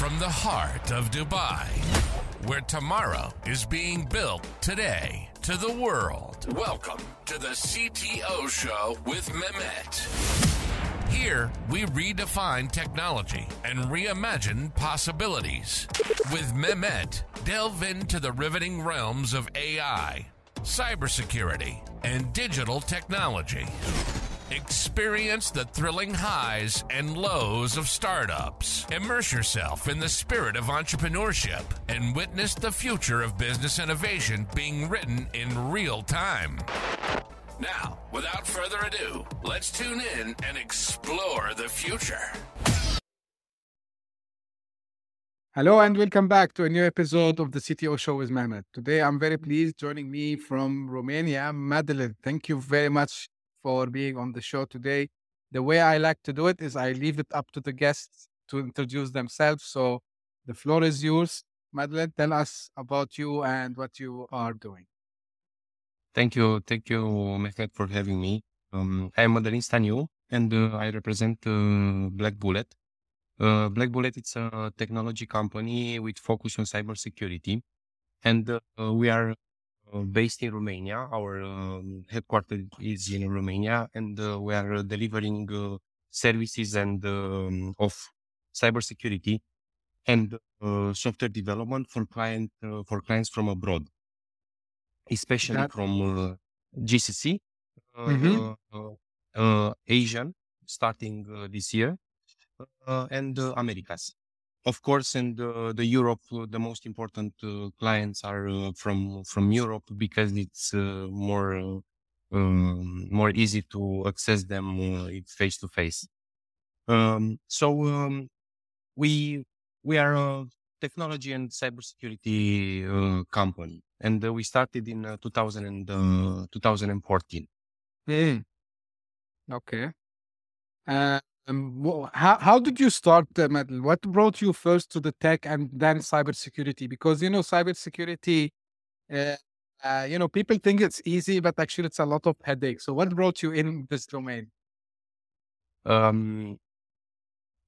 from the heart of Dubai, where tomorrow is being built today to the world. Welcome to the CTO Show with Mehmet. Here, we redefine technology and reimagine possibilities. With Mehmet, delve into the riveting realms of AI, cybersecurity, and digital technology. Experience the thrilling highs and lows of startups. Immerse yourself in the spirit of entrepreneurship and witness the future of business innovation being written in real time. Now, without further ado, let's tune in and explore the future. Hello and welcome back to a new episode of the CTO Show with Mehmet. Today I'm very pleased joining me from Romania, Madalin. Thank you very much for being on the show today. The way I like to do it is I leave it up to the guests to introduce themselves. So the floor is yours. Madalin, tell us about you and what you are doing. Thank you. Thank you, Mehmet, for having me. Um, I'm Madalin Staniu and uh, I represent uh, Black Bullet. Uh, Black Bullet is a technology company with focus on cybersecurity. And uh, we are Uh, based in Romania. Our um, headquarters is in Romania, and uh, we are uh, delivering uh, services and um, of cybersecurity and uh, software development for client for clients from abroad, especially that... from GCC, mm-hmm. Asian, starting this year, and Americas of course, in the, the Europe, uh, the most important uh, clients are uh, from from Europe because it's uh, more uh, um, more easy to access them face to face. So um, we we are a technology and cybersecurity company, and we started in 2000 and, 2014. Mm. Okay. Um, how how did you start? What brought you first to the tech and then cybersecurity? Because you know cybersecurity, uh, uh, you know people think it's easy, but actually it's a lot of headache. So what brought you in this domain? Um,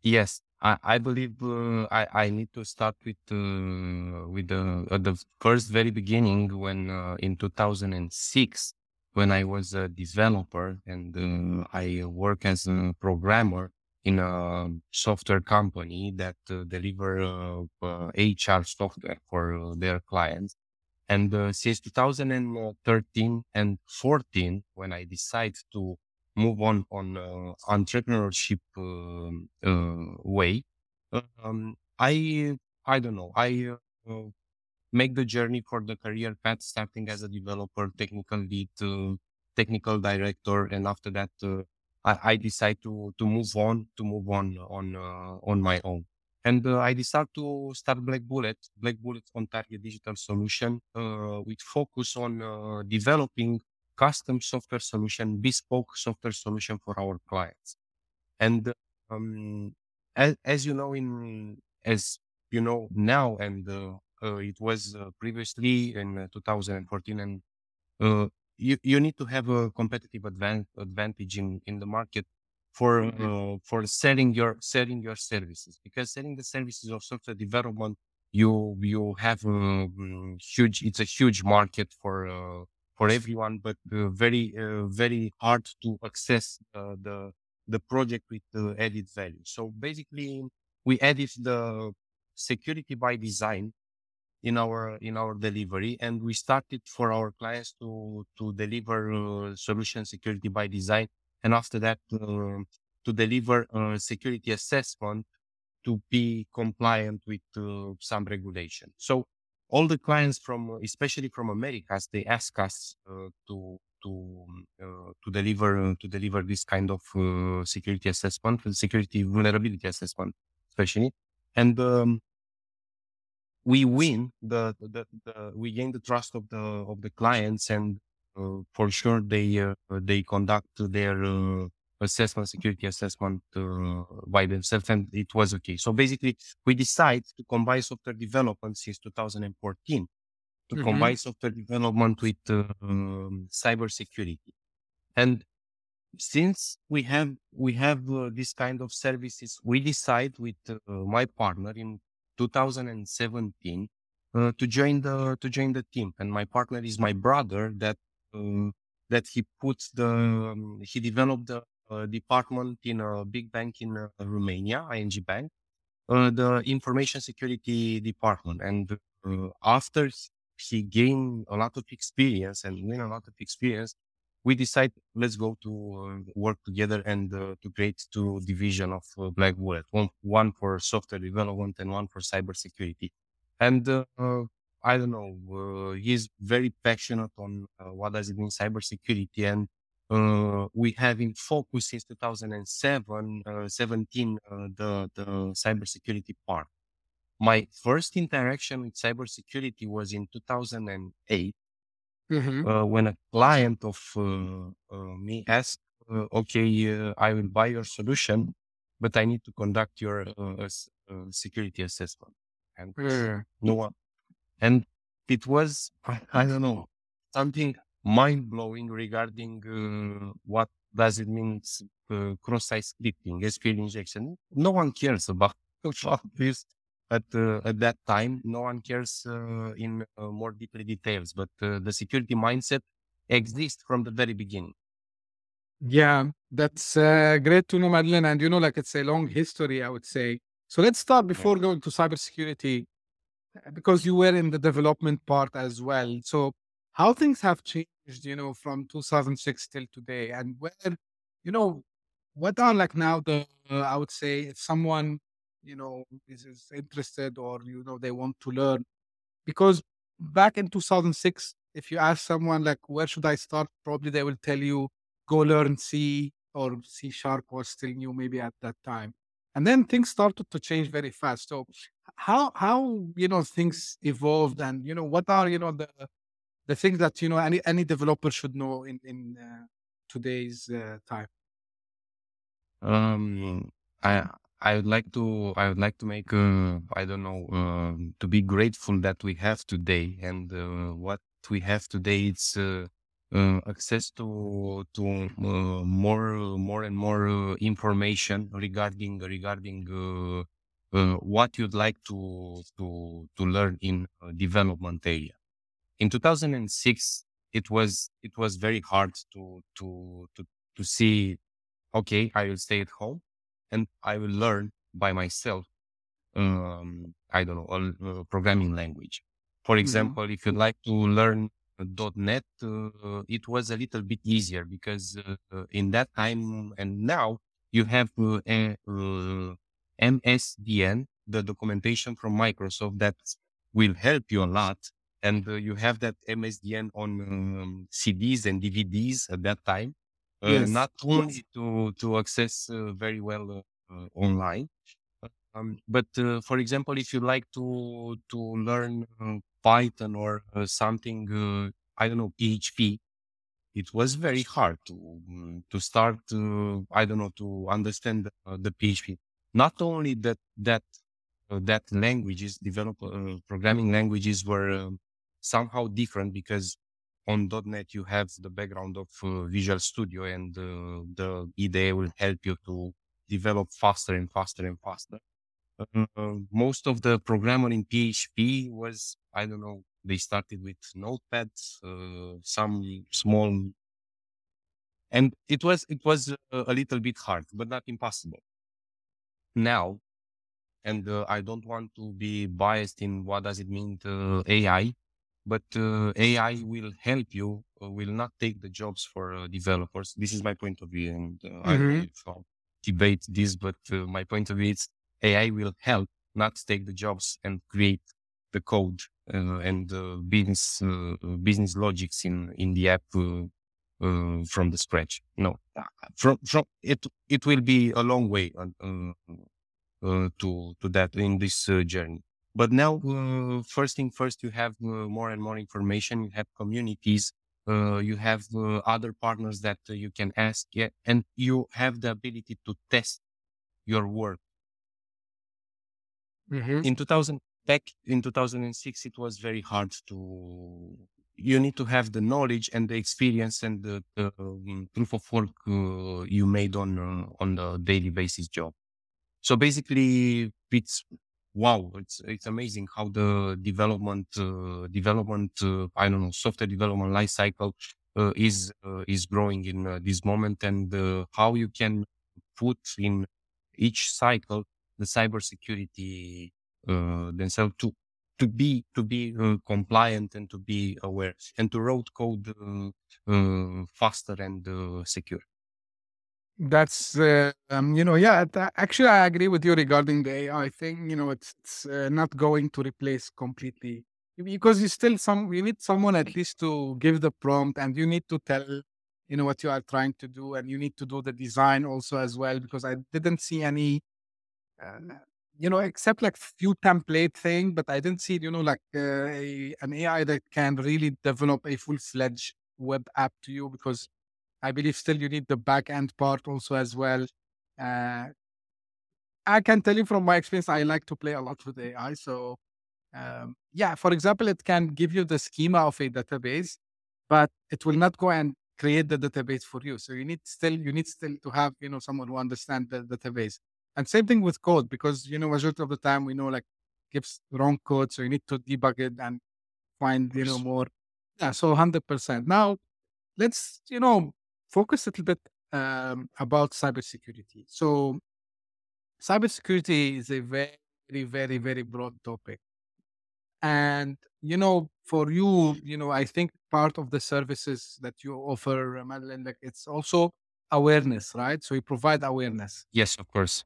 yes, I, I believe uh, I I need to start with uh, with the at the first very beginning when uh, in two thousand and six when I was a developer and uh, I work as a programmer in a software company that uh, deliver uh, HR uh, software for uh, their clients. And uh, since 2013 and 14, when I decided to move on on entrepreneurship way, um, I I don't know I make the journey for the career path, starting as a developer, technical lead, to technical director, and after that, uh, I, I decide to to move on, to move on on uh, on my own. And uh, I decided to start Black Bullet, Black Bullet on target digital solution, uh, with focus on uh, developing custom software solution, bespoke software solution for our clients. And um, as, as you know, in as you know now, and uh, it was uh, previously in uh, 2014 and you, you need to have a competitive advan- advantage in, in the market for mm-hmm. uh, for selling your selling your services because selling the services of software development you you have a um, huge it's a huge market for uh, for everyone but uh, very very hard to access the the project with the added value so basically we added the security by design in our in our delivery and we started for our clients to to deliver uh, solution security by design and after that uh, to deliver a security assessment to be compliant with uh, some regulation. So all the clients from especially from americas they ask us uh, to to uh, to deliver to deliver this kind of uh, security assessment security vulnerability assessment especially. And um, we win the, the, the, we gain the trust of the of the clients and uh, for sure they uh, they conduct their uh, assessment security assessment uh, by themselves and it was okay so basically we decide to combine software development since 2014 to mm-hmm. combine software development with um, cyber security and since we have we have uh, this kind of services we decide with uh, my partner in 2017 uh, to join the to join the team. And my partner is my brother that uh, that he put the um, he developed the uh, department in a big bank in uh, Romania, ING Bank, uh, the information security department. And uh, after he gained a lot of experience and win a lot of experience, we decide let's go to uh, work together and uh, to create two division of uh, Black Bullet, one, one for software development and one for cybersecurity. And uh, I don't know, uh, he's very passionate on uh, what does it mean cybersecurity, and we have in focus since 2007, 17 the the cybersecurity part. My first interaction with cybersecurity was in 2008 Mm-hmm. uh, when a client of uh, uh, me asks, uh, "Okay, uh, I will buy your solution, but I need to conduct your uh, uh, security assessment," and Yeah. no one, and it was I don't know something mind blowing regarding uh, what does it mean uh, cross-site scripting, SQL injection. No one cares about about this at uh, at that time. No one cares uh, in uh, more deeply details, but uh, the security mindset exists from the very beginning. Yeah, that's uh, great to know, Madalin. And you know, like it's a long history, I would say. So let's start before going to cybersecurity, because you were in the development part as well. So how things have changed, you know, from 2006 till today, and where, you know, what are like now the uh, I would say if someone, you know, is, is interested or you know they want to learn, because back in 2006, if you ask someone like where should I start, probably they will tell you go learn C or C sharp was still new maybe at that time. And then things started to change very fast. So how how you know things evolved and you know what are you know the the things that you know any any developer should know in in uh, today's uh, time. Um, I I would like to I would like to make uh, I don't know uh, to be grateful that we have today and uh, what we have today it's uh, uh, access to to uh, more more and more information regarding regarding what you'd like to to to learn in development area. In 2006, it was it was very hard to to to to see okay, I will stay at home and I will learn by myself. Um, I don't know, a uh, programming language. For Mhm. example, if you'd like to learn uh, .NET, uh, it was a little bit easier because uh, uh, in that time and now you have uh, uh, MSDN, the documentation from Microsoft that will help you a lot. And uh, you have that MSDN on um, CDs and DVDs at that time Yes. not only to to access uh, very well uh, uh, online, um, but uh, for example, if you like to to learn uh, Python or uh, something, uh, I don't know PHP, it was very hard to mm, to start. Uh, I don't know to understand uh, the PHP. Not only that that uh, that languages develop uh, programming languages were um, somehow different because on .NET you have the background of uh, Visual Studio and uh, the IDE will help you to develop faster and faster and faster. Uh, most of the programmer in PHP was I don't know they started with Notepad, uh, some small, and it was it was uh, a little bit hard, but not impossible. Now and uh, I don't want to be biased in what does it mean to AI, but uh, AI will help you, uh, will not take the jobs for uh, developers. This is my point of view, and uh, I Mhm. will I'll debate this, but uh, my point of view is AI will help, not take the jobs and create the code uh, and uh, business uh, business logics in in the app. Uh, uh, from the scratch, no. From from it, it will be a long way uh, uh, uh, to to that in this uh, journey. But now, uh, first thing first, you have uh, more and more information. You have communities. Uh, you have uh, other partners that uh, you can ask, yeah, and you have the ability to test your work. Mhm. In 2000, back in 2006, it was very hard to. You need to have the knowledge and the experience and the, the um, proof of work uh, you made on uh, on the daily basis job. So basically, it's wow, it's it's amazing how the development uh, development uh, I don't know software development life cycle uh, is uh, is growing in uh, this moment, and uh, how you can put in each cycle the cybersecurity uh themselves to to be to be compliant and to be aware and to road code faster and secure. That's, uh, um, you know, yeah, th- actually, I agree with you regarding the AI thing. You know, it's, it's uh, not going to replace completely because you still some, you need someone at least to give the prompt and you need to tell, you know, what you are trying to do and you need to do the design also as well because I didn't see any, uh, you know, except like few template thing, but I didn't see, you know, like uh, a, an AI that can really develop a full fledged web app to you because I believe still you need the back end part also as well. Uh, I can tell you from my experience, I like to play a lot with AI. So, um, yeah, for example, it can give you the schema of a database, but it will not go and create the database for you. So you need still you need still to have you know someone who understands the database. And same thing with code because you know majority of the time we know like gives wrong code, so you need to debug it and find you know more. Yeah, so hundred percent. Now let's you know focus a little bit um, about cybersecurity. So, cybersecurity is a very, very, very broad topic. And, you know, for you, you know, I think part of the services that you offer, Madalin, like it's also awareness, right? So you provide awareness. Yes, of course.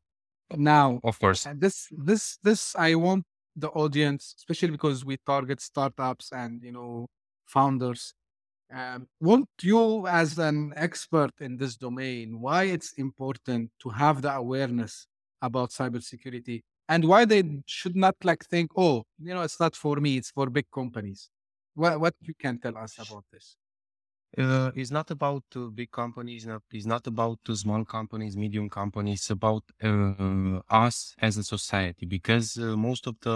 Now, of course, and this, this, this, I want the audience, especially because we target startups and you know founders um, want you, as an expert in this domain, why it's important to have the awareness about cybersecurity and why they should not like think, oh, you know, it's not for me, it's for big companies. What what you can tell us about this? Uh, it's not about uh, big companies. It's not about uh, small companies, medium companies. It's about uh, us as a society because uh, most of the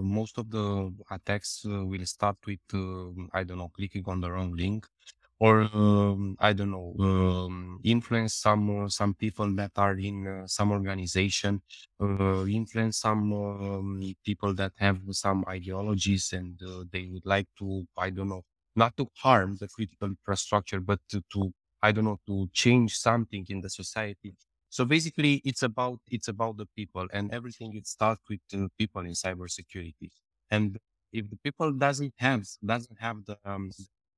most of the attacks uh, will start with I don't know clicking on the wrong link or um, I don't know um, influence some some people that are in some organization, influence some um, people that have some ideologies and they would like to I don't know not to harm the critical infrastructure, but to, to I don't know, to change something in the society. So basically, it's about it's about the people, and everything it starts with the people in cybersecurity. And if the people doesn't have doesn't have the um,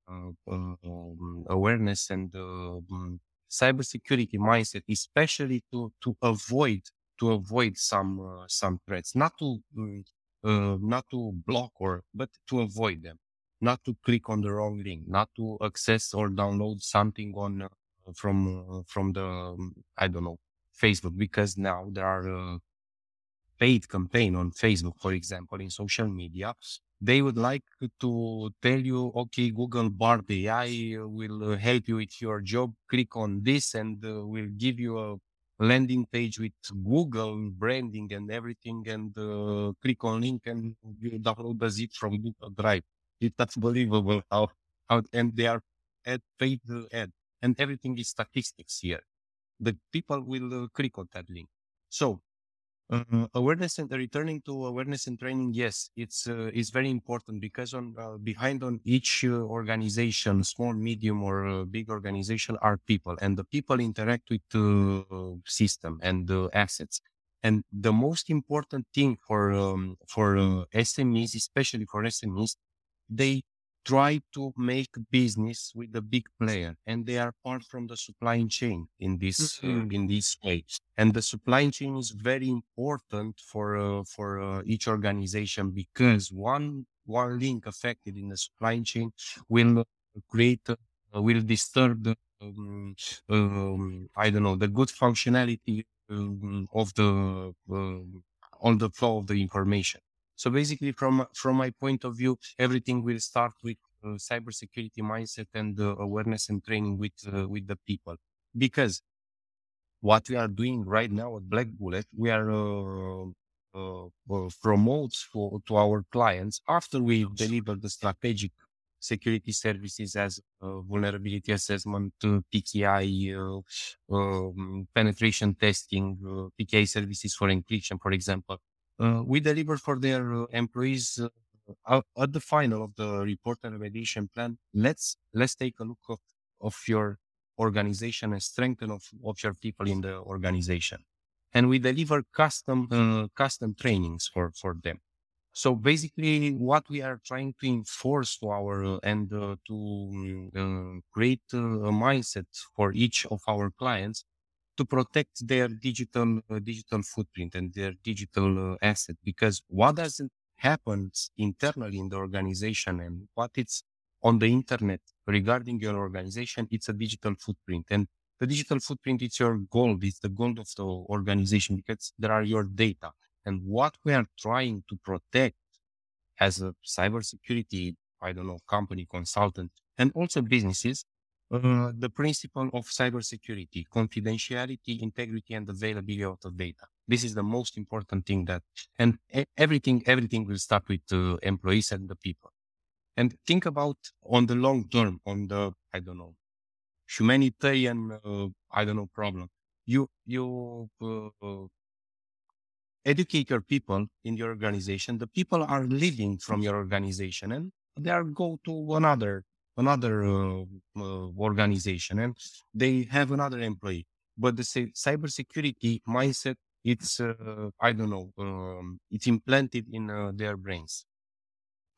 uh, um, awareness and the um, cybersecurity mindset, especially to to avoid to avoid some uh, some threats, not to mm, uh, not to block or but to avoid them not to click on the wrong link, not to access or download something on uh, from uh, from the um, I don't know Facebook because now there are uh, paid campaign on Facebook, for example, in social media. They would like to tell you, okay, Google Bard AI will help you with your job. Click on this and uh, will give you a landing page with Google branding and everything and uh, click on link and you download the zip from Google Drive. It, that's believable how, how, and they are at paid ad and everything is statistics here. The people will uh, click on that link. So uh, awareness and returning to awareness and training, yes, it's uh, it's very important because on uh, behind on each uh, organization, small, medium, or uh, big organization, are people, and the people interact with the system and the assets. And the most important thing for um, for SMEs, especially for SMEs, they try to make business with the big player and they are part from the supply chain in this mm-hmm. uh, in this way and the supply chain is very important for uh, for uh, each organization because one one link affected in the supply chain will create uh, will disturb the um, um, i don't know the good functionality um, of the um, on the flow of the information so basically, from from my point of view, everything will start with uh, cybersecurity mindset and uh, awareness and training with uh, with the people. Because what we are doing right now at Black Bullet, we are uh, uh, uh, promotes for to our clients after we deliver the strategic security services as vulnerability assessment, PKI, um, penetration testing, PKI services for encryption, for example uh, we deliver for their uh, employees uh, at the final of the report and remediation plan. Let's let's take a look of, of your organization and strengthen of, of your people in the organization, and we deliver custom uh, custom trainings for for them. So basically, what we are trying to enforce to our uh, and uh, to create a mindset for each of our clients to protect their digital uh, digital footprint and their digital uh, asset because what doesn't happen internally in the organization and what it's on the internet regarding your organization it's a digital footprint. And the digital footprint is your gold it's the gold of the organization because there are your data. And what we are trying to protect as a cybersecurity i don't know company consultant and also businesses uh, the principle of cybersecurity, confidentiality, integrity, and availability of data. This is the most important thing that, and everything, everything will start with the employees and the people. And think about on the long term, on the, I don't know, humanitarian, uh, I don't know, problem. You, you, uh, educate your people in your organization. The people are leaving from your organization and they are go to another another uh, uh, organization and they have another employee. But the cybersecurity mindset, it's, uh, I don't know, um, it's implanted in uh, their brains.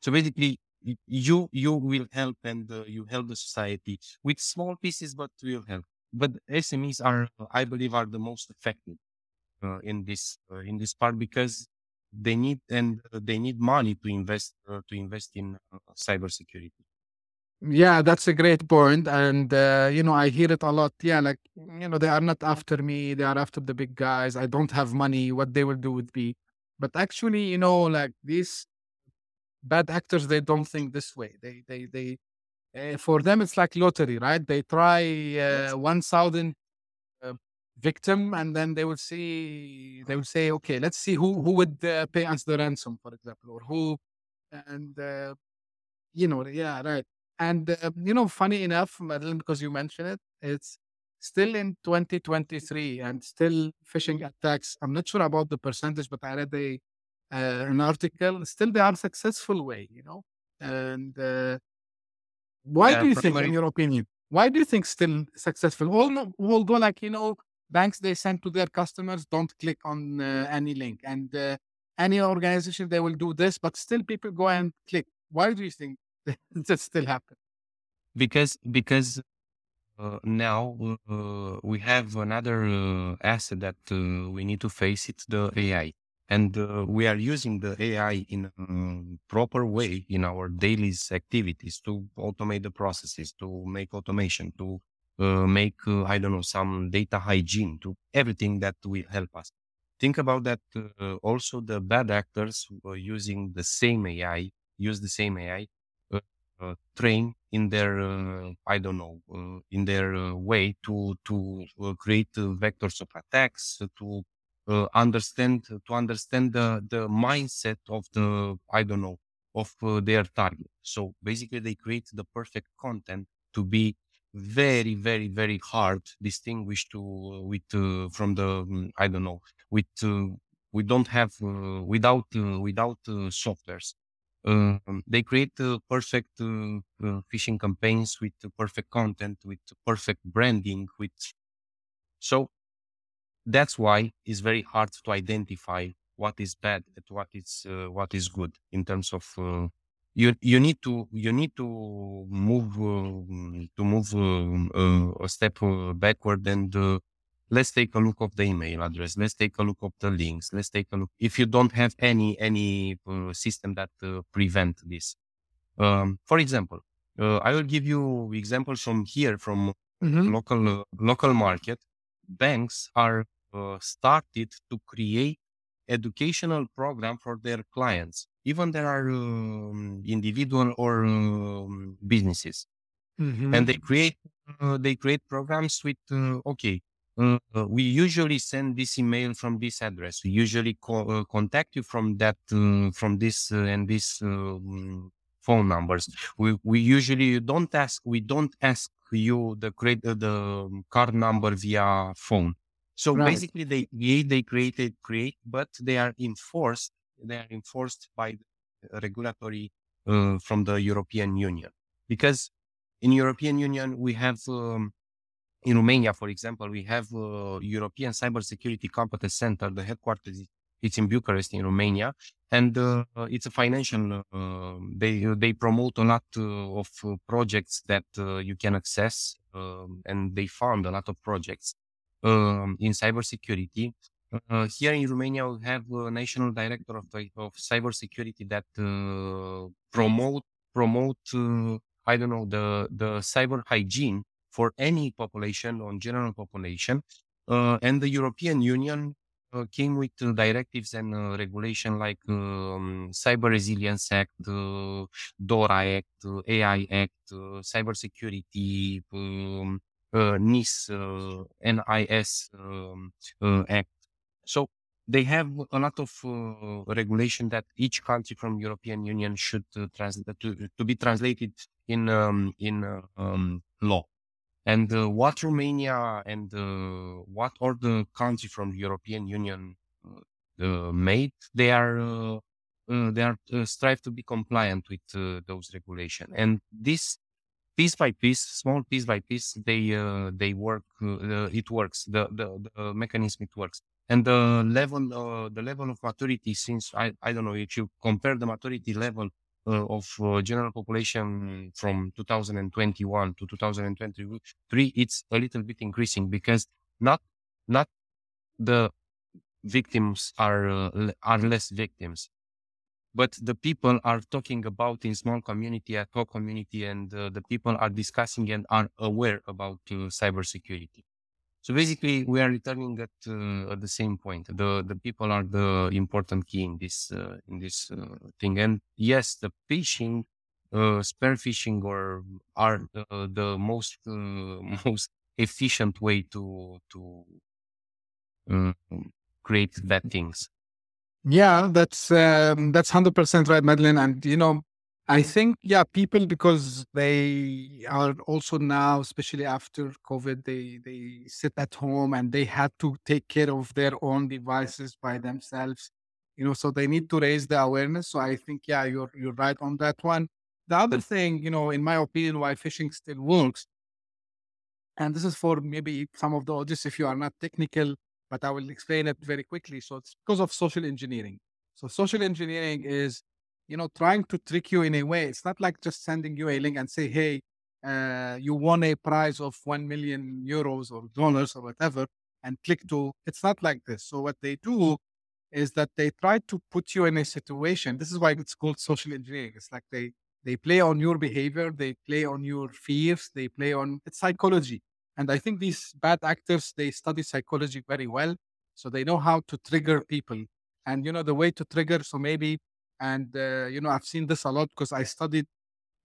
So basically, you you will help and uh, you help the society with small pieces, but will help. But SMEs are, I believe, are the most effective uh, in this in this part because they need and they need money to invest to invest in cybersecurity. Yeah, that's a great point, and uh, you know I hear it a lot. Yeah, like you know they are not after me; they are after the big guys. I don't have money. What they will do with me? But actually, you know, like these bad actors, they don't think this way. They they they uh, for them it's like lottery, right? They try uh, one thousand uh, victim, and then they will see they will say, okay, let's see who who would uh, pay us the ransom, for example, or who, and uh, you know, yeah, right and, uh, you know, funny enough, Madalin, because you mentioned it, it's still in 2023 and still phishing attacks. I'm not sure about the percentage, but I read a, uh, an article. Still, they are successful way, you know. And uh, why yeah, do you think, in your opinion, why do you think still successful? Although, although like you know, banks they send to their customers, don't click on uh, any link, and uh, any organization they will do this, but still people go and click. Why do you think that still happen? Because because uh, now uh, we have another uh, asset that uh, we need to face. It's the AI, and uh, we are using the AI in a proper way in our daily activities to automate the processes, to make automation, to uh, make I don't know some data hygiene, to everything that will help us. Think about that. also, the bad actors using the same AI use the same AI train in their uh, I don't know uh, in their way to to create vectors of attacks to understand to understand the the mindset of the I don't know of their target. So basically, they create the perfect content to be very very very hard distinguished to uh, with uh, from the um, i don't know with uh, we don't have without without softwares um, they create uh, perfect uh, uh, phishing campaigns with perfect content, with perfect branding, with so that's why it's very hard to identify what is bad and what is uh, what is good in terms of uh, you you need to you need to move uh, to move a step backward and let's take a look of the email address let's take a look of the links let's take a look if you don't have any any uh, system that uh, prevent this um, for example uh, i will give you examples from here from mm-hmm. local uh, local market banks are uh, started to create educational program for their clients even there are um, individual or um, businesses mm-hmm. and they create uh, they create programs with okay uh, we usually send this email from this address. We usually co- uh, contact you from that, uh, from this uh, and this um, phone numbers. We we usually don't ask. We don't ask you the credit, the card number via phone. So Right. basically, they they created, create, but they are enforced. They are enforced by the regulatory uh, from the European Union because in European Union we have um, in Romania, for example, we have uh, European Cybersecurity Competence Center. The headquarters it's in Bucharest, in Romania, and uh, it's a financial. Uh, they they promote a lot uh, of uh, projects that uh, you can access, um, and they fund a lot of projects um, in cybersecurity. Uh, here in Romania, we have a national director of, of cybersecurity that promote promote I don't know the the cyber hygiene for any population on general population, uh, and the European Union uh, came with directives and uh, regulation like um, Cyber Resilience Act, DORA Act, AI Act, uh, Cybersecurity, um, uh, NIS, uh, NIS um, uh, Act. So they have a lot of regulation that each country from European Union should translate to, to be translated in um, in um, law. And uh, what Romania and uh, what all the country from the European Union uh, made, they are uh, they are uh, strive to be compliant with uh, those regulation. And this piece by piece, small piece by piece, they they work. It works. The, the the mechanism it works. And the level the level of maturity, since I I don't know if you compare the maturity level uh, of uh, general population from 2021 to 2023, it's a little bit increasing because not not the victims are uh, are less victims, but the people are talking about in small community, at hoc community, and uh, the people are discussing and are aware about uh, cybersecurity. So basically, we are returning at uh, at the same point. The the people are the important key in this uh, in this uh, thing. And yes, the phishing, uh, spear phishing, or are uh, the most uh, most efficient way to to uh, create bad things. Yeah, that's um, that's hundred percent right, Madalin. And you know, I think yeah, people because they are also now, especially after COVID, they they sit at home and they had to take care of their own devices by themselves. You know, so they need to raise the awareness. So I think yeah, you're you're right on that one. The other thing, you know, in my opinion, why phishing still works, and this is for maybe some of the audience if you are not technical, but I will explain it very quickly. So it's because of social engineering. So social engineering is, you know, trying to trick you in a way. It's not like just sending you a link and say, hey, uh, you won a prize of 1 million euros or dollars or whatever, and click to, it's not like this. So what they do is that they try to put you in a situation. This is why it's called social engineering. It's like they, they play on your behavior, they play on your fears, they play on, it's psychology. And I think these bad actors, they study psychology very well. So they know how to trigger people. And, you know, the way to trigger, so maybe, and, uh, you know, I've seen this a lot because I studied,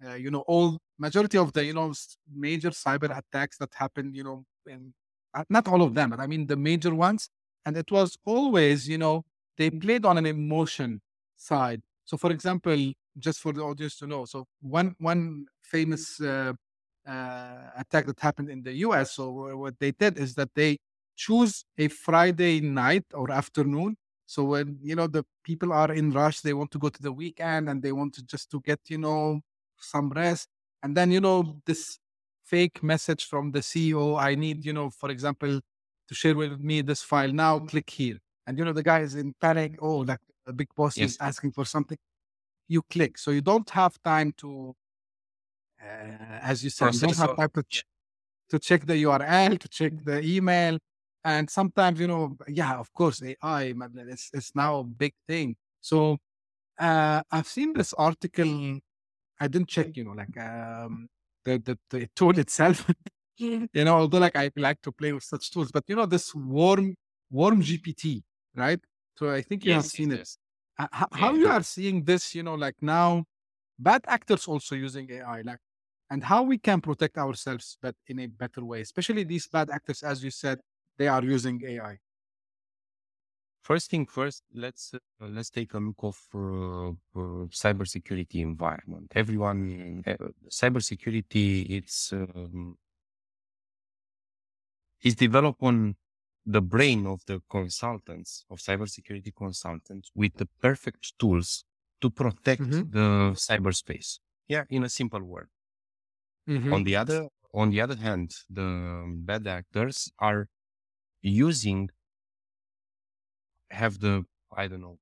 uh, you know, all majority of the, you know, major cyber attacks that happened, you know, in, uh, not all of them, but I mean the major ones. And it was always, you know, they played on an emotion side. So, for example, just for the audience to know, so one one famous uh, uh, attack that happened in the US. So what they did is that they choose a Friday night or afternoon. So when you know the people are in rush, they want to go to the weekend and they want to just to get you know some rest. And then you know this fake message from the CEO. I need you know, for example, to share with me this file now. Click here. And you know the guy is in panic. Oh, like the big boss Yes. is asking for something. You click, so you don't have time to uh, as you said, you don't have time to, ch- to check the URL, to check the email. And sometimes, you know, yeah, of course, AI, it's, it's now a big thing. So uh, I've seen this article. I didn't check, you know, like um, the, the, the tool itself. you know, although like I like to play with such tools, but you know, this warm, WormGPT, right? So I think you have seen it. yes. Uh, how Yeah. you are seeing this you know like now bad actors also using ai like and how we can protect ourselves but in a better way especially these bad actors as you said they are using ai First thing first, let's uh, let's take a look of uh, uh, cybersecurity environment. Everyone, uh, cybersecurity, it's um, it's developed on the brain of the consultants, of cybersecurity consultants, with the perfect tools to protect Mhm. the cyberspace. Yeah, in a simple word. Mhm. On the other, on the other hand, the bad actors are using, have the I don't know,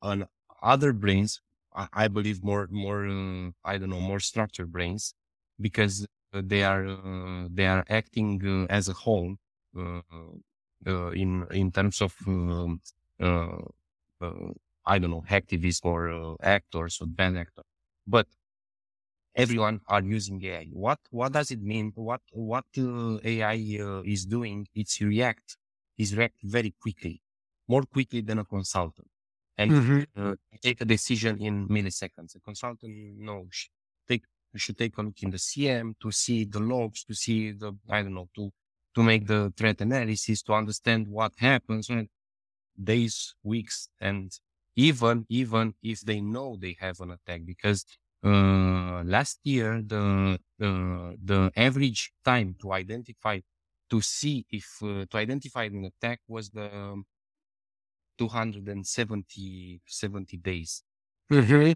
on other brains. I, I believe more, more uh, I don't know, more structured brains, because uh, they are uh, they are acting uh, as a whole uh, in in terms of um, I don't know activists or actors or bad actors, but everyone are using AI. What what does it mean? What what uh, AI uh, is doing? It's react is react very quickly, more quickly than a consultant, and Mhm. uh, take a decision in milliseconds. A consultant no take should take a look in the SIEM to see the logs, to see the I don't know to to make the threat analysis, to understand what happens when days, weeks, and even even if they know they have an attack, because last year the the the average time to identify to see if uh, to identify an attack was the 270 70 days. Mhm.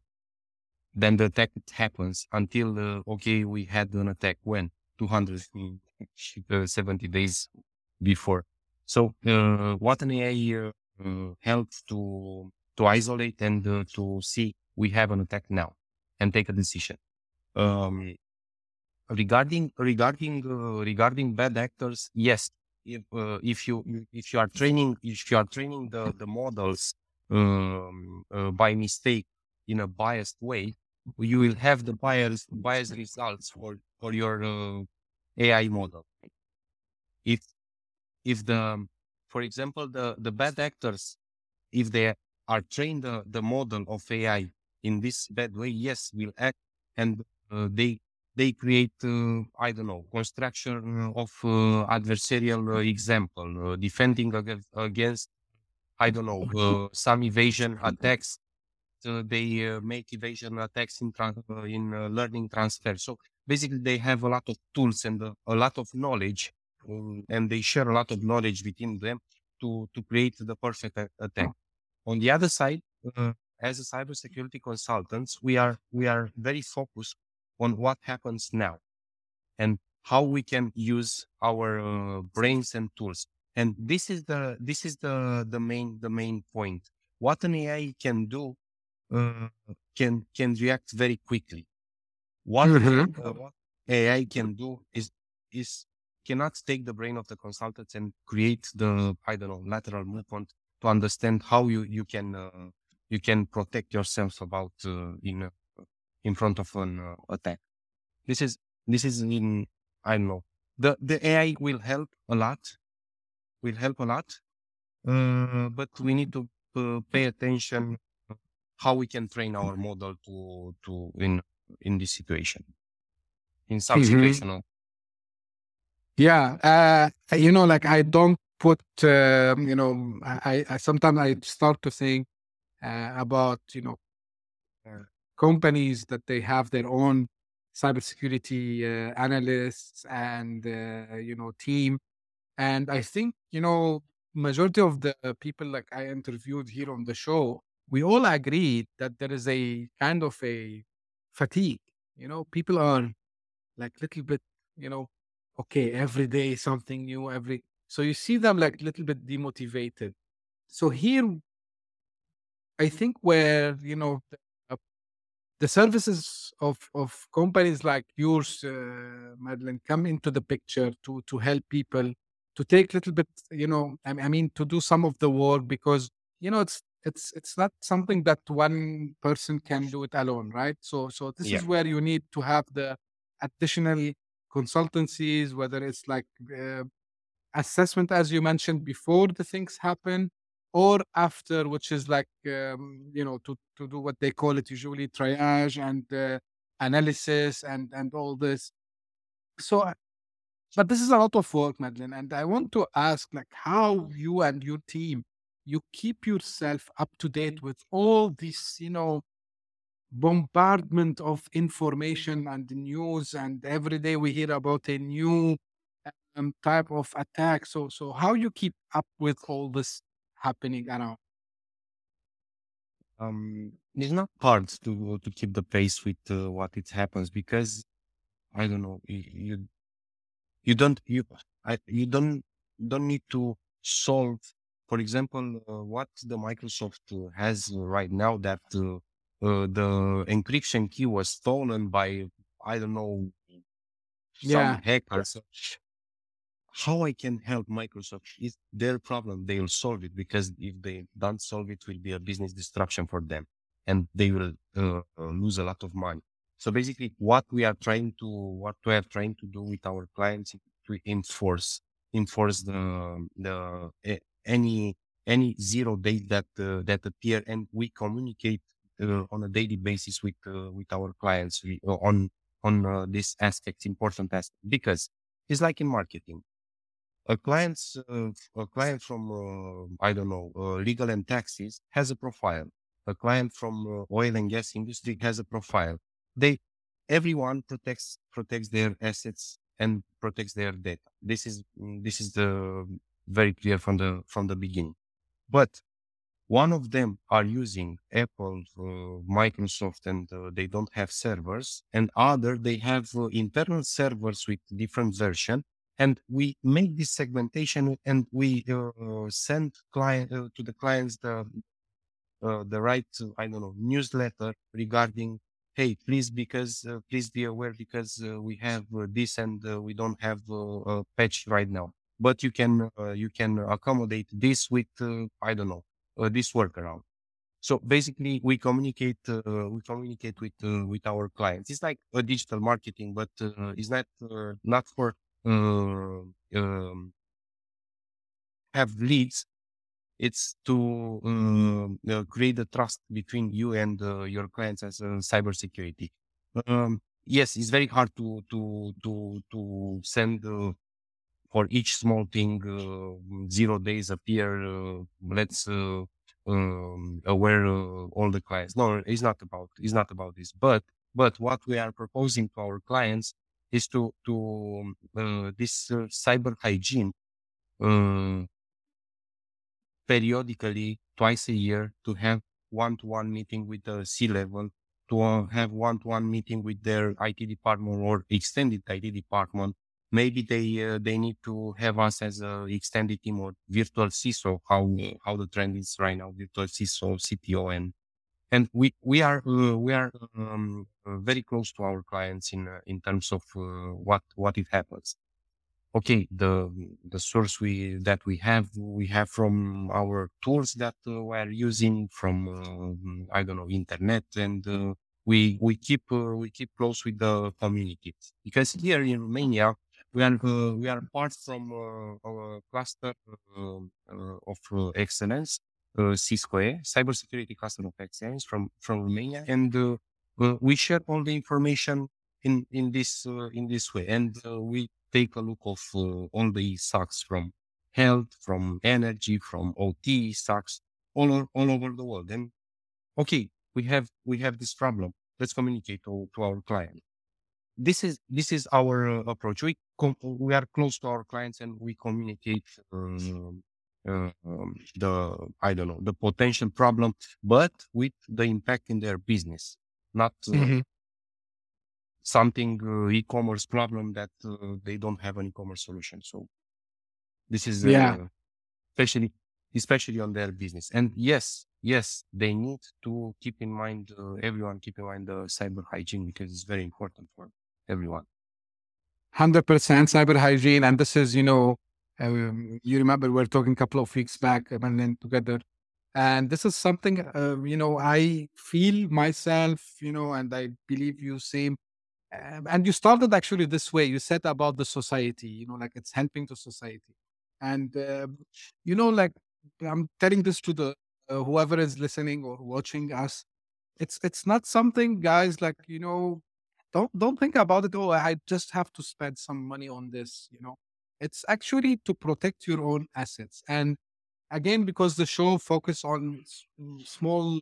then the attack happens until uh, okay we had an attack when? 270 days before. So uh, what an ai uh, uh, helps to to isolate and uh, to see we have an attack now and take a decision um, regarding regarding uh, regarding bad actors yes if uh, if you if you are training if you are training the the models um, uh, by mistake in a biased way you will have the biased biased results for for your uh, AI model. If if the for example the the bad actors if they are trained the, the model of AI in this bad way, yes, will act and uh, they they create uh, I don't know construction of uh, adversarial uh, example uh, defending against, against I don't know uh, some evasion attacks they uh, make evasion attacks in uh, in uh, learning transfer. So basically, they have a lot of tools and uh, a lot of knowledge, um, and they share a lot of knowledge between them to to create the perfect a- attack. On the other side, uh, as a cybersecurity consultants, we are we are very focused on what happens now and how we can use our uh, brains and tools. And this is the this is the the main the main point. What an AI can do uh, can can react very quickly. What, Mhm. uh, what AI can do is is cannot take the brain of the consultants and create the I don't know lateral movement to understand how you you can uh, you can protect yourself about uh, in in front of an uh, attack. This is this is in I don't know the the AI will help a lot, will help a lot, uh, but we need to uh, pay attention how we can train our model to to in in this situation in some Mhm. situation Yeah, uh, you know, like I don't put, um, you know, I, I sometimes I start to think uh, about, you know, uh, companies that they have their own cybersecurity uh, analysts and uh, you know team, and I think you know majority of the people like I interviewed here on the show, we all agreed that there is a kind of a fatigue. You know, people are like little bit, you know, okay, every day something new, every so you see them like a little bit demotivated. So here, I think where you know the, uh, the services of of companies like yours, uh, Madalin, come into the picture to to help people to take a little bit, you know, I, I mean, to do some of the work because you know it's it's it's not something that one person can do it alone, right? So so this Yeah. is where you need to have the additional consultancies, whether it's like uh, assessment, as you mentioned, before the things happen or after, which is like, um, you know, to, to do what they call it usually triage and uh, analysis and, and all this. So, uh, but this is a lot of work, Madalin. And I want to ask, like, how you and your team, you keep yourself up to date with all this, you know, bombardment of information and news and every day we hear about a new um, type of attack. So, so how you keep up with all this happening around? Um, it's not hard to to keep the pace with uh, what it happens because I don't know you you, you don't you I you don't don't need to solve. For example, uh, what the Microsoft uh, has right now that uh, uh, the encryption key was stolen by I don't know some Yeah, hackers how I can help Microsoft is their problem. They will solve it because if they don't solve it, it will be a business disruption for them, and they will uh, uh, lose a lot of money. So basically, what we are trying to what we are trying to do with our clients is to enforce enforce the the any any zero day that uh, that appear, and we communicate uh, on a daily basis with uh, with our clients on on this aspect, important aspect, because it's like in marketing a client's uh, a client from uh, I don't know uh, legal and taxes has a profile. A client from uh, oil and gas industry has a profile. They everyone protects protects their assets and protects their data. This is mm, this is the very clear from the from the beginning. But one of them are using Apple, uh, Microsoft, and uh, they don't have servers, and other they have uh, internal servers with different version and we make this segmentation and we uh, send client uh, to the clients the uh, the right i don't know newsletter regarding hey please because uh, please be aware because uh, we have uh, this and we don't have a patch right now. But you can you can accommodate this with i don't know this workaround. So basically we communicate we communicate with with our clients. It's like a digital marketing but it's not not for uh, um, have leads, it's to um, uh, create the trust between you and uh, your clients as a cybersecurity. Um, yes, it's very hard to to to to send uh, for each small thing uh, zero days appear. Uh, let's uh, um, aware uh, all the clients. No, it's not about it's not about this. But but what we are proposing to our clients is to to uh, this uh, cyber hygiene uh, periodically twice a year to have one-to-one meeting with the C level, to uh, have one-to-one meeting with their IT department or extended IT department. Maybe they uh, they need to have us as a extended team or virtual CISO, how how the trend is right now, virtual CISO, CTO, and and we we are uh, we are um, very close to our clients in uh, in terms of uh, what what it happens. Okay the the source we that we have we have from our tools that uh, we are using from uh, i don't know internet and uh, we we keep we keep close with the community. Because here in romania we are we are part from our cluster of excellence uh, Cisco cybersecurity cluster of excellence from from romania and uh, uh, we share all the information in in this in this way. And we take a look of all the stocks from health from energy from ot stocks all, o- all over the world. And okay we have we have this problem. Let's communicate to, to our client. This is this is our uh, approach. We com- we are close to our clients and we communicate um, uh, um, the i don't know the potential problem but with the impact in their business not uh, hmm something uh, e-commerce problem that uh, they don't have an e-commerce solution. So this is Yeah, uh, especially especially on their business. And yes, yes, they need to keep in mind uh, everyone keep in mind the cyber hygiene because it's very important for everyone. hundred percent cyber hygiene, and this is you know, um, you remember we are talking a couple of weeks back, um, and then together, and this is something uh, you know I feel myself, you know, and I believe you same Um, and you started actually this way. You said about the society, you know, like it's helping the society. And, uh, you know, like I'm telling this to the uh, whoever is listening or watching us. It's it's not something, guys. Like you know, don't don't think about it. Oh, I just have to spend some money on this. You know, it's actually to protect your own assets. And again, because the show focus on s- small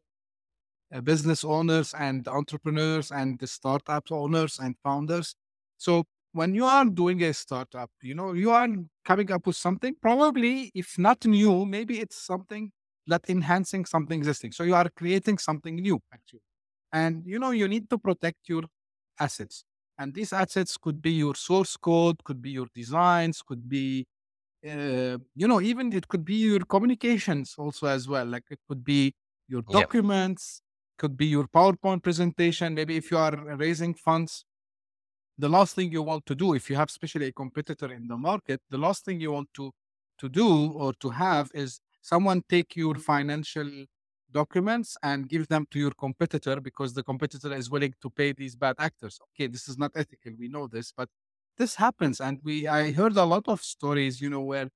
uh, business owners and entrepreneurs and the startup owners and founders. So when you are doing a startup, you know, you are coming up with something, probably if not new, maybe it's something that enhancing something existing. So you are creating something new, actually. And you know, you need to protect your assets. And these assets could be your source code, could be your designs, could be uh, you know, even it could be your communications also as well. Like it could be your Yep. documents, could be your PowerPoint presentation. Maybe if you are raising funds, the last thing you want to do, if you have especially a competitor in the market, the last thing you want to to do or to have is someone take your financial documents and give them to your competitor because the competitor is willing to pay these bad actors. Okay, this is not ethical. We know this, but this happens, and we I heard a lot of stories, you know, where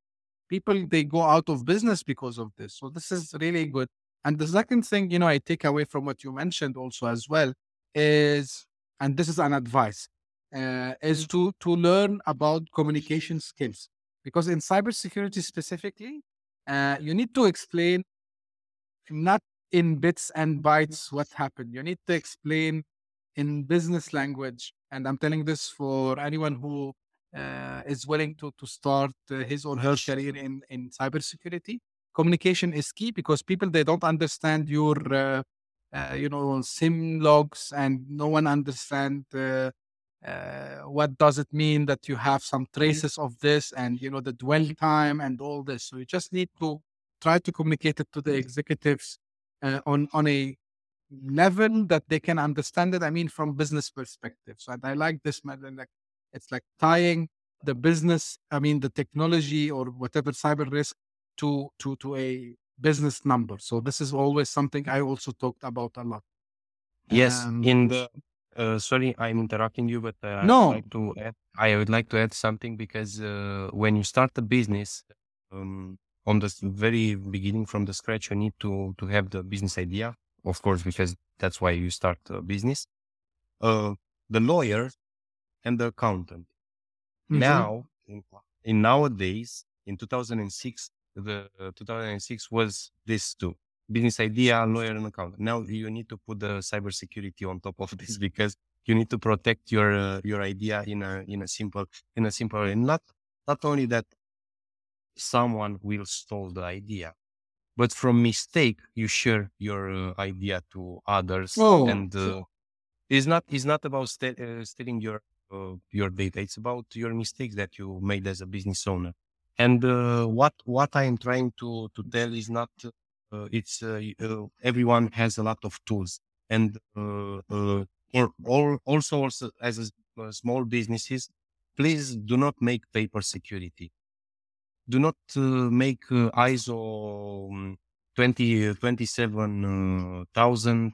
people they go out of business because of this. So this is really good. And the second thing, you know, I take away from what you mentioned also as well is, and this is an advice, uh, is to to learn about communication skills because in cybersecurity specifically, uh, you need to explain not in bits and bytes what happened. You need to explain in business language. And I'm telling this for anyone who uh, is willing to, to start uh, his or her career in, in cybersecurity. Communication is key because people, they don't understand your, uh, uh, you know, SIEM logs and no one understand uh, uh, what does it mean that you have some traces of this and, you know, the dwell time and all this. So you just need to try to communicate it to the executives uh, on on a level that they can understand it. I mean, from business perspective. So I like this method. Like it's like tying the business, I mean, the technology or whatever cyber risk to to to a business number. So this is always something I also talked about a lot. Yes, Um, in the uh, sorry, I'm interrupting you, but uh, I No. would like to add, I would like to add something because uh, when you start a business, um, on the very beginning from the scratch, you need to to have the business idea, of course, because that's why you start a business. Uh, the lawyer and the accountant. Mhm. Now, in, in nowadays, in 2006, the uh, 2006 was this too: business idea, lawyer, and accountant. Now you need to put the cybersecurity on top of this because you need to protect your uh, your idea in a in a simple in a simple way. Not not only that someone will steal the idea, but from mistake you share your uh, idea to others, Oh. and uh, it's not it's not about st- uh, stealing your uh, your data. It's about your mistakes that you made as a business owner. And uh, what what I am trying to to tell is not uh, it's uh, uh, everyone has a lot of tools and uh, uh, or, or also also as a, uh, small businesses, please do not make paper security. Do not uh, make uh, ISO um, 20, 27,000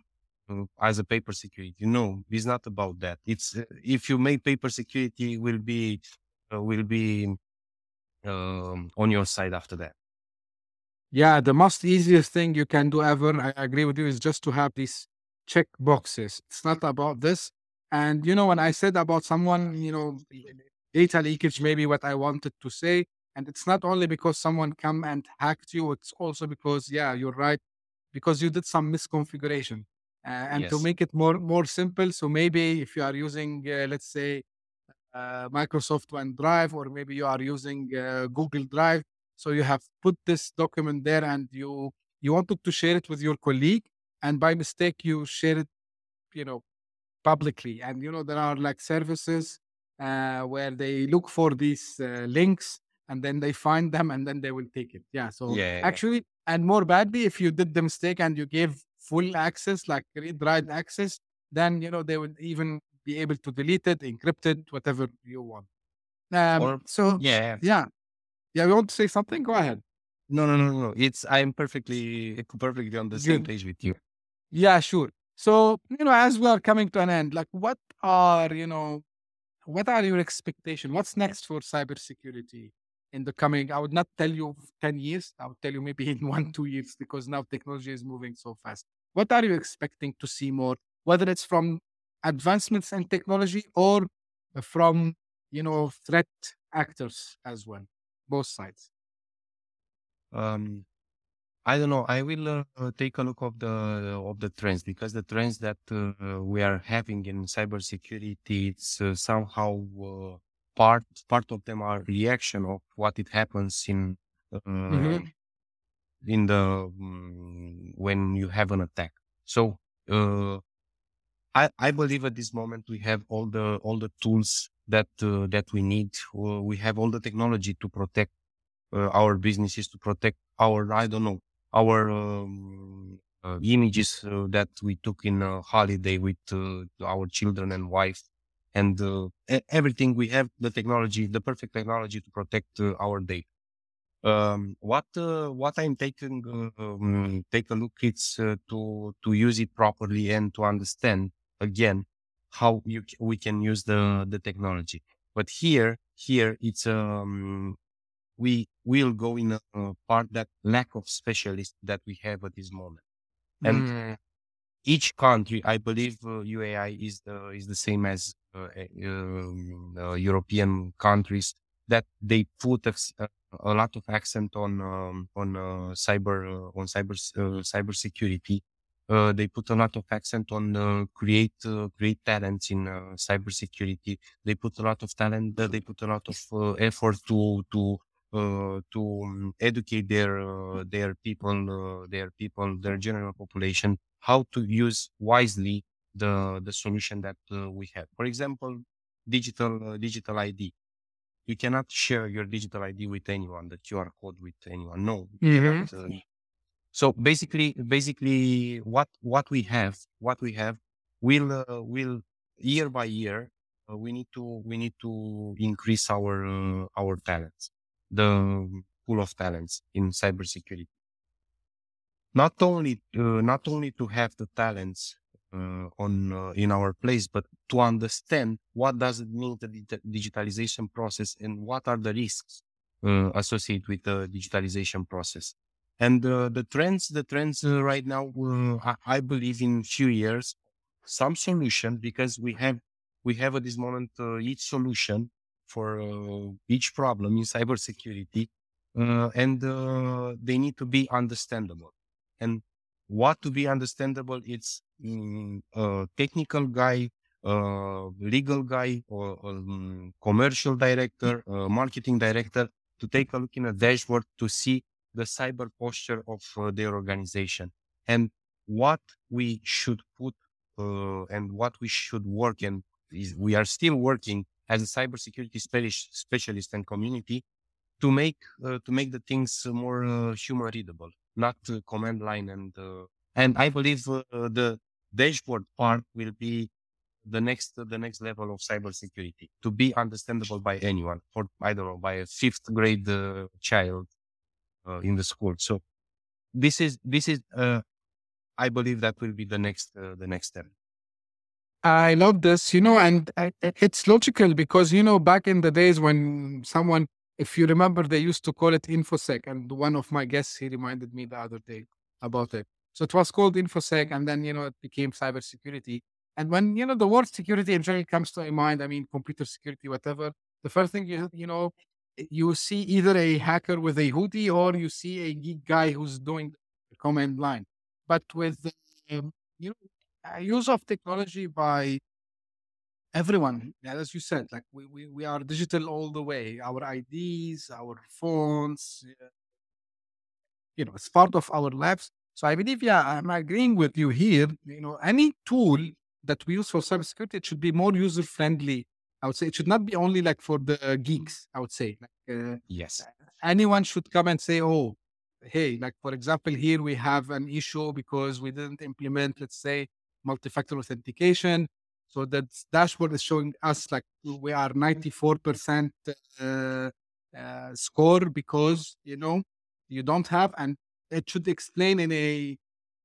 uh, as a paper security. No, it's not about that. It's uh, if you make paper security, will be uh, will be um, on your side after that. Yeah, the most easiest thing you can do ever, I agree with you, is just to have these check boxes. It's not about this. And you know, when I said about someone, you know, data leakage, maybe what I wanted to say, and it's not only because someone come and hacked you, it's also because, yeah, you're right, because you did some misconfiguration. Uh, and to make it more more simple, so maybe if you are using, uh, let's say, uh, Microsoft OneDrive, or maybe you are using uh, Google Drive. So you have put this document there, and you you wanted to share it with your colleague, and by mistake you share it, you know, publicly. And you know there are like services uh, where they look for these uh, links, and then they find them, and then they will take it. Yeah. So Yeah. actually, and more badly, if you did the mistake and you gave full access, like read write access, then you know they would even be able to delete it, encrypt it, whatever you want. Um, Or- so Yeah. yeah, yeah. You want to say something? Go ahead. No, no, no, no. It's I'm perfectly perfectly on the same Good. page with you. Yeah, sure. So you know, as we are coming to an end, like what are you know, what are your expectations? What's next for cybersecurity in the coming? I would not tell you ten years. I would tell you maybe in one two years because now technology is moving so fast. What are you expecting to see more? Whether it's from advancements in technology or from you know threat actors as well, both sides. Um, I don't know. I will uh, take a look of the of the trends because the trends that uh, we are having in cybersecurity it's uh, somehow uh, part part of them are reaction of what it happens in uh, Mhm. in the mm, when you have an attack. So uh, I I believe at this moment we have all the all the tools that uh, that we need. Uh, we have all the technology to protect uh, our businesses, to protect our I don't know our um, uh, images uh, that we took in a holiday with uh, our children and wife and uh, everything we have the technology the perfect technology to protect uh, our data. Um, what uh, what i'm taking uh, um, take a look it's uh, to to use it properly and to understand again how you we can use the the technology. But here here it's um we will go in a, a part that lack of specialists that we have at this moment. And Mm. each country, I believe uh, UAE is the is the same as uh, uh, uh, European countries that they put a lot of accent on um, on uh, cyber uh, on cyber uh, cyber security. Uh, they put a lot of accent on uh, create uh, create talents in uh, cyber security. They put a lot of talent. Uh, they put a lot of uh, effort to to uh, to um, educate their uh, their people, uh, their people, their general population how to use wisely the the solution that uh, we have. For example, digital uh, digital ID. You cannot share your digital ID with anyone, the QR code with anyone. No, Mhm. Uh, so basically, basically, what what we have, what we have, will uh, will year by year, uh, we need to we need to increase our uh, our talents, the pool of talents in cybersecurity not only uh, not only to have the talents uh, on uh, in our place, but to understand what does it mean the digi- digitalization process and what are the risks uh, associated with the digitalization process. And uh, the trends, the trends uh, right now, uh, I, I believe in few years, some solution because we have we have at this moment each solution for each problem in cybersecurity, and they need to be understandable and what to be understandable it's mm, a technical guy a legal guy or um, commercial director a marketing director to take a look in a dashboard to see the cyber posture of uh, their organization and what we should put uh, and what we should work and is, we are still working as a cybersecurity specialist, specialist and community to make uh, to make the things more uh, human readable, not command line and and I believe uh, the dashboard part will be the next the next level of cybersecurity to be understandable by anyone for I don't know by a fifth grade uh, child uh, in the school. So this is this is I believe that will be the next the next step. I love this, you know, and it's logical because, you know, back in the days when someone, if you remember, they used to call it InfoSec. And one of my guests, he reminded me the other day about it. So it was called InfoSec, and then, you know, it became cybersecurity. And when, you know, the word security in general comes to my mind, I mean, computer security, whatever, the first thing you, you know, you see either a hacker with a hoodie or you see a geek guy who's doing the command line. But with, the, um, you know, uh, use of technology by everyone yeah, as you said like we, we we are digital all the way. Our ids our phones you know it's part of our lives. So i believe yeah i'm agreeing with you here. You know any tool that we use for cybersecurity it should be more user friendly i would say. It should not be only like for the uh, geeks i would say. Like uh, Yes. anyone should come and say, oh, hey, like for example, here we have an issue because we didn't implement, let's say, multi-factor authentication. So that dashboard is showing us like we are 94% uh, uh, score because, you know, you don't have, and it should explain in a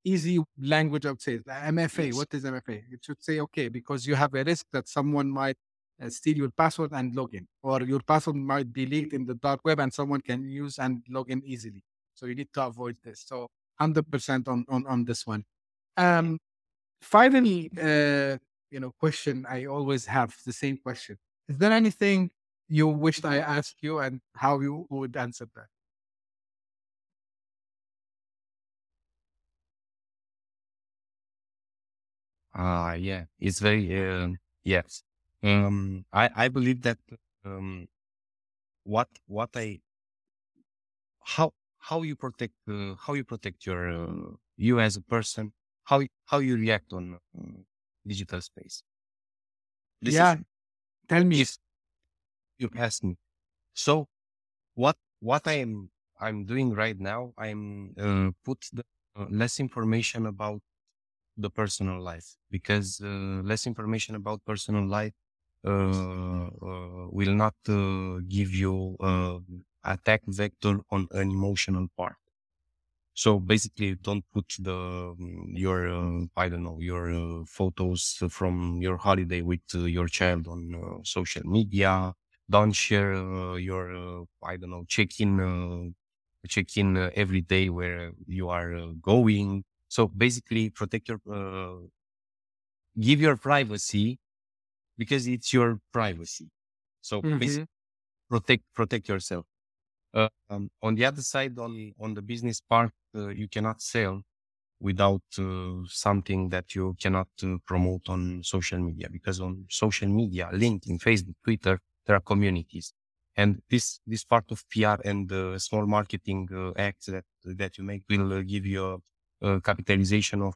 easy language, I would say, MFA. Yes. What is MFA? It should say, okay, because you have a risk that someone might uh, steal your password and log in, or your password might be leaked in the dark web and someone can use and log in easily. So you need to avoid this. So 100% on, on, on this one. Um, finally, uh, you know, question I always have the same question. Is there anything you wished I asked you and how you would answer that? Ah, yeah, it's very uh, yes. Um, I I believe that um, what what I how how you protect uh, how you protect your uh, you as a person how how you react on uh, digital space. This yeah, is, tell me. If you ask me, so what what I am I'm doing right now, I'm uh, put the, uh, less information about the personal life because uh, less information about personal life uh, uh, will not uh, give you attack vector on an emotional part. So basically, don't put the um, your uh, I don't know your uh, photos from your holiday with uh, your child on social media. Don't share your I don't know check in check in every day where you are going. So basically, protect your give your privacy because it's your privacy. So mm-hmm. protect protect yourself. Uh, um, on the other side, on on the business part, uh, you cannot sell without uh, something that you cannot uh, promote on social media because on social media, LinkedIn, Facebook, Twitter, there are communities, and this this part of PR and small marketing uh, acts that that you make will uh, give you a, a capitalization of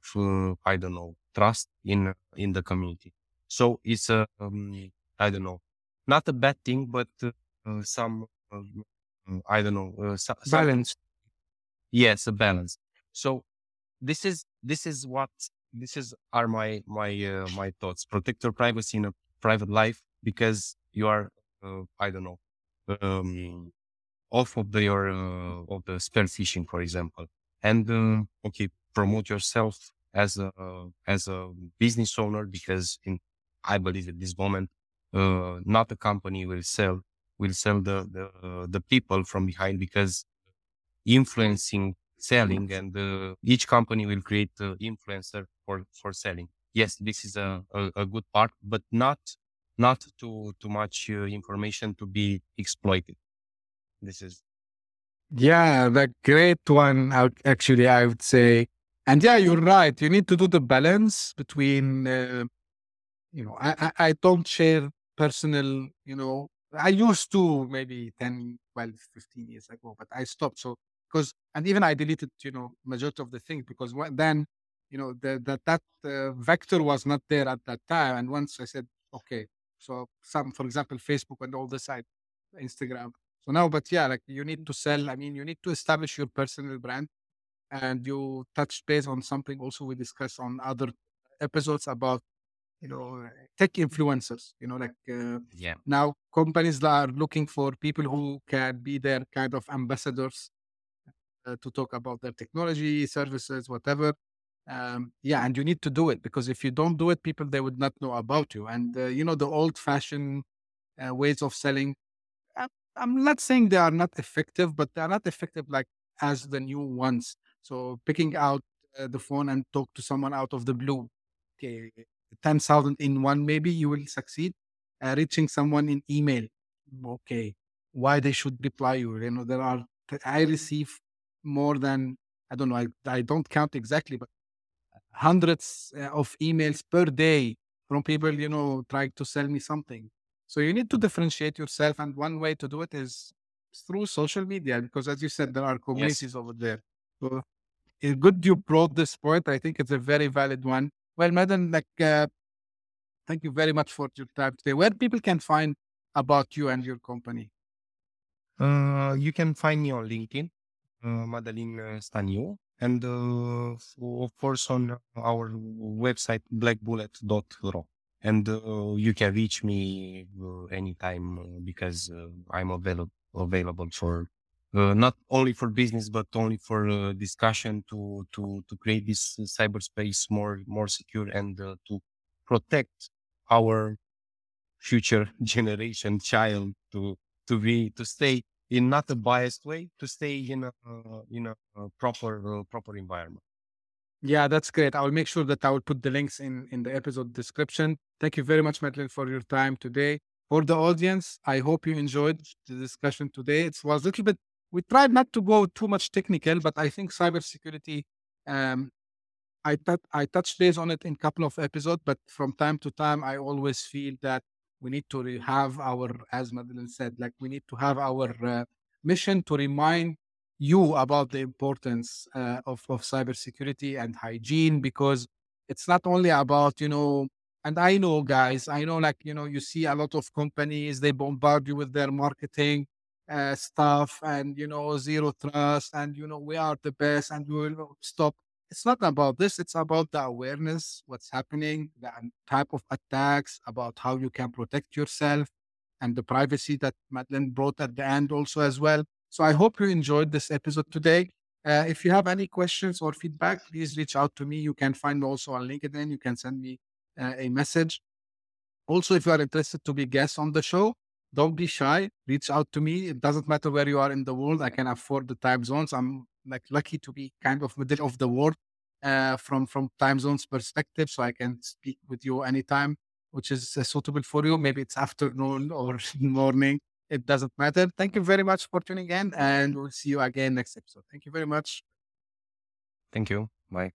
I don't know trust in in the community. So it's a, um, I don't know, not a bad thing, but uh, some, uh, I don't know, uh, balance. yes, a balance. So this is this is what this is are my my uh, my thoughts. Protect your privacy in a private life because you are, uh, I don't know, um, off of the your uh, of the spear phishing, for example, and okay, promote yourself as a as a business owner because in I believe at this moment, uh, not a company will sell will sell the the, uh, the people from behind because influencing selling and uh, each company will create uh, influencer for for selling. Yes, this is a, a, a good part, but not not too too much uh, information to be exploited. This is yeah, the great one. Actually, I would say, and yeah, you're right. You need to do the balance between uh, you know, I, I, I don't share personal, you know, I used to maybe 10, 12, 15 years ago, but I stopped. So, because, and even I deleted, you know, majority of the things because then, you know, the, that, that uh, vector was not there at that time. And once I said, okay, so some, for example, Facebook and all the side, Instagram. So now, but yeah, like you need to sell. I mean, you need to establish your personal brand and you touch base on something also we discussed on other episodes about you know tech influencers you know like uh, yeah. now companies are looking for people who can be their kind of ambassadors uh, to talk about their technology services whatever um, yeah and you need to do it because if you don't do it people they would not know about you. And uh, you know the old fashioned uh, ways of selling I'm, I'm not saying they are not effective but they are not effective like as the new ones. So picking out uh, the phone and talk to someone out of the blue okay 10,000 in one, maybe you will succeed. Uh, reaching someone in email, okay, why they should reply you? You know, there are, I receive more than, I don't know, I, I don't count exactly, but hundreds uh, of emails per day from people, you know, trying to sell me something. So you need to differentiate yourself. And one way to do it is through social media, because as you said, there are communities yes. over there. So it's good you brought this point. I think it's a very valid one. Well, Madam, like, uh, thank you very much for your time today. Where people can find about you and your company? Uh, you can find me on LinkedIn, uh, Madalin uh, Staniu, and uh, of course on our website blackbullet.ro. And uh, you can reach me uh, anytime uh, because uh, I'm available available for uh, not only for business but only for uh, discussion to to to create this cyberspace more more secure and uh, to protect our future generation child to to be to stay in not a biased way to stay in a in a, a proper uh, proper environment. Yeah that's great. I will make sure that i will put the links in in the episode description. Thank you very much Madalin for your time today. For the audience i hope you enjoyed the discussion today. It was a little bit we tried not to go too much technical, but I think cybersecurity, um, I, t- I touched base on it in a couple of episodes, but from time to time, I always feel that we need to have our, as Madalin said, like we need to have our uh, mission to remind you about the importance uh, of, of cybersecurity and hygiene because it's not only about, you know, and I know, guys, I know, like, you know, you see a lot of companies, they bombard you with their marketing uh, stuff and, you know, zero trust and, you know, we are the best and we will stop. It's not about this. It's about the awareness, what's happening, the type of attacks, about how you can protect yourself and the privacy that Madalin brought at the end also as well. So I hope you enjoyed this episode today. Uh, if you have any questions or feedback, please reach out to me. You can find me also on LinkedIn. You can send me uh, a message. Also, if you are interested to be guest on the show, don't be shy. Reach out to me. It doesn't matter where you are in the world. I can afford the time zones. I'm like lucky to be kind of middle of the world uh, from from time zones perspective, so I can speak with you anytime, which is uh, suitable for you. Maybe it's afternoon or morning. It doesn't matter. Thank you very much for tuning in, and we'll see you again next episode. Thank you very much. Thank you. Bye.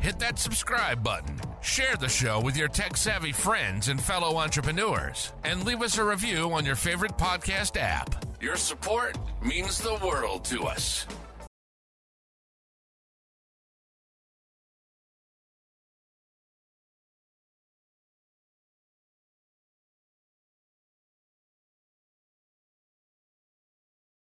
Hit that subscribe button, share the show with your tech savvy friends and fellow entrepreneurs, and leave us a review on your favorite podcast app. Your support means the world to us.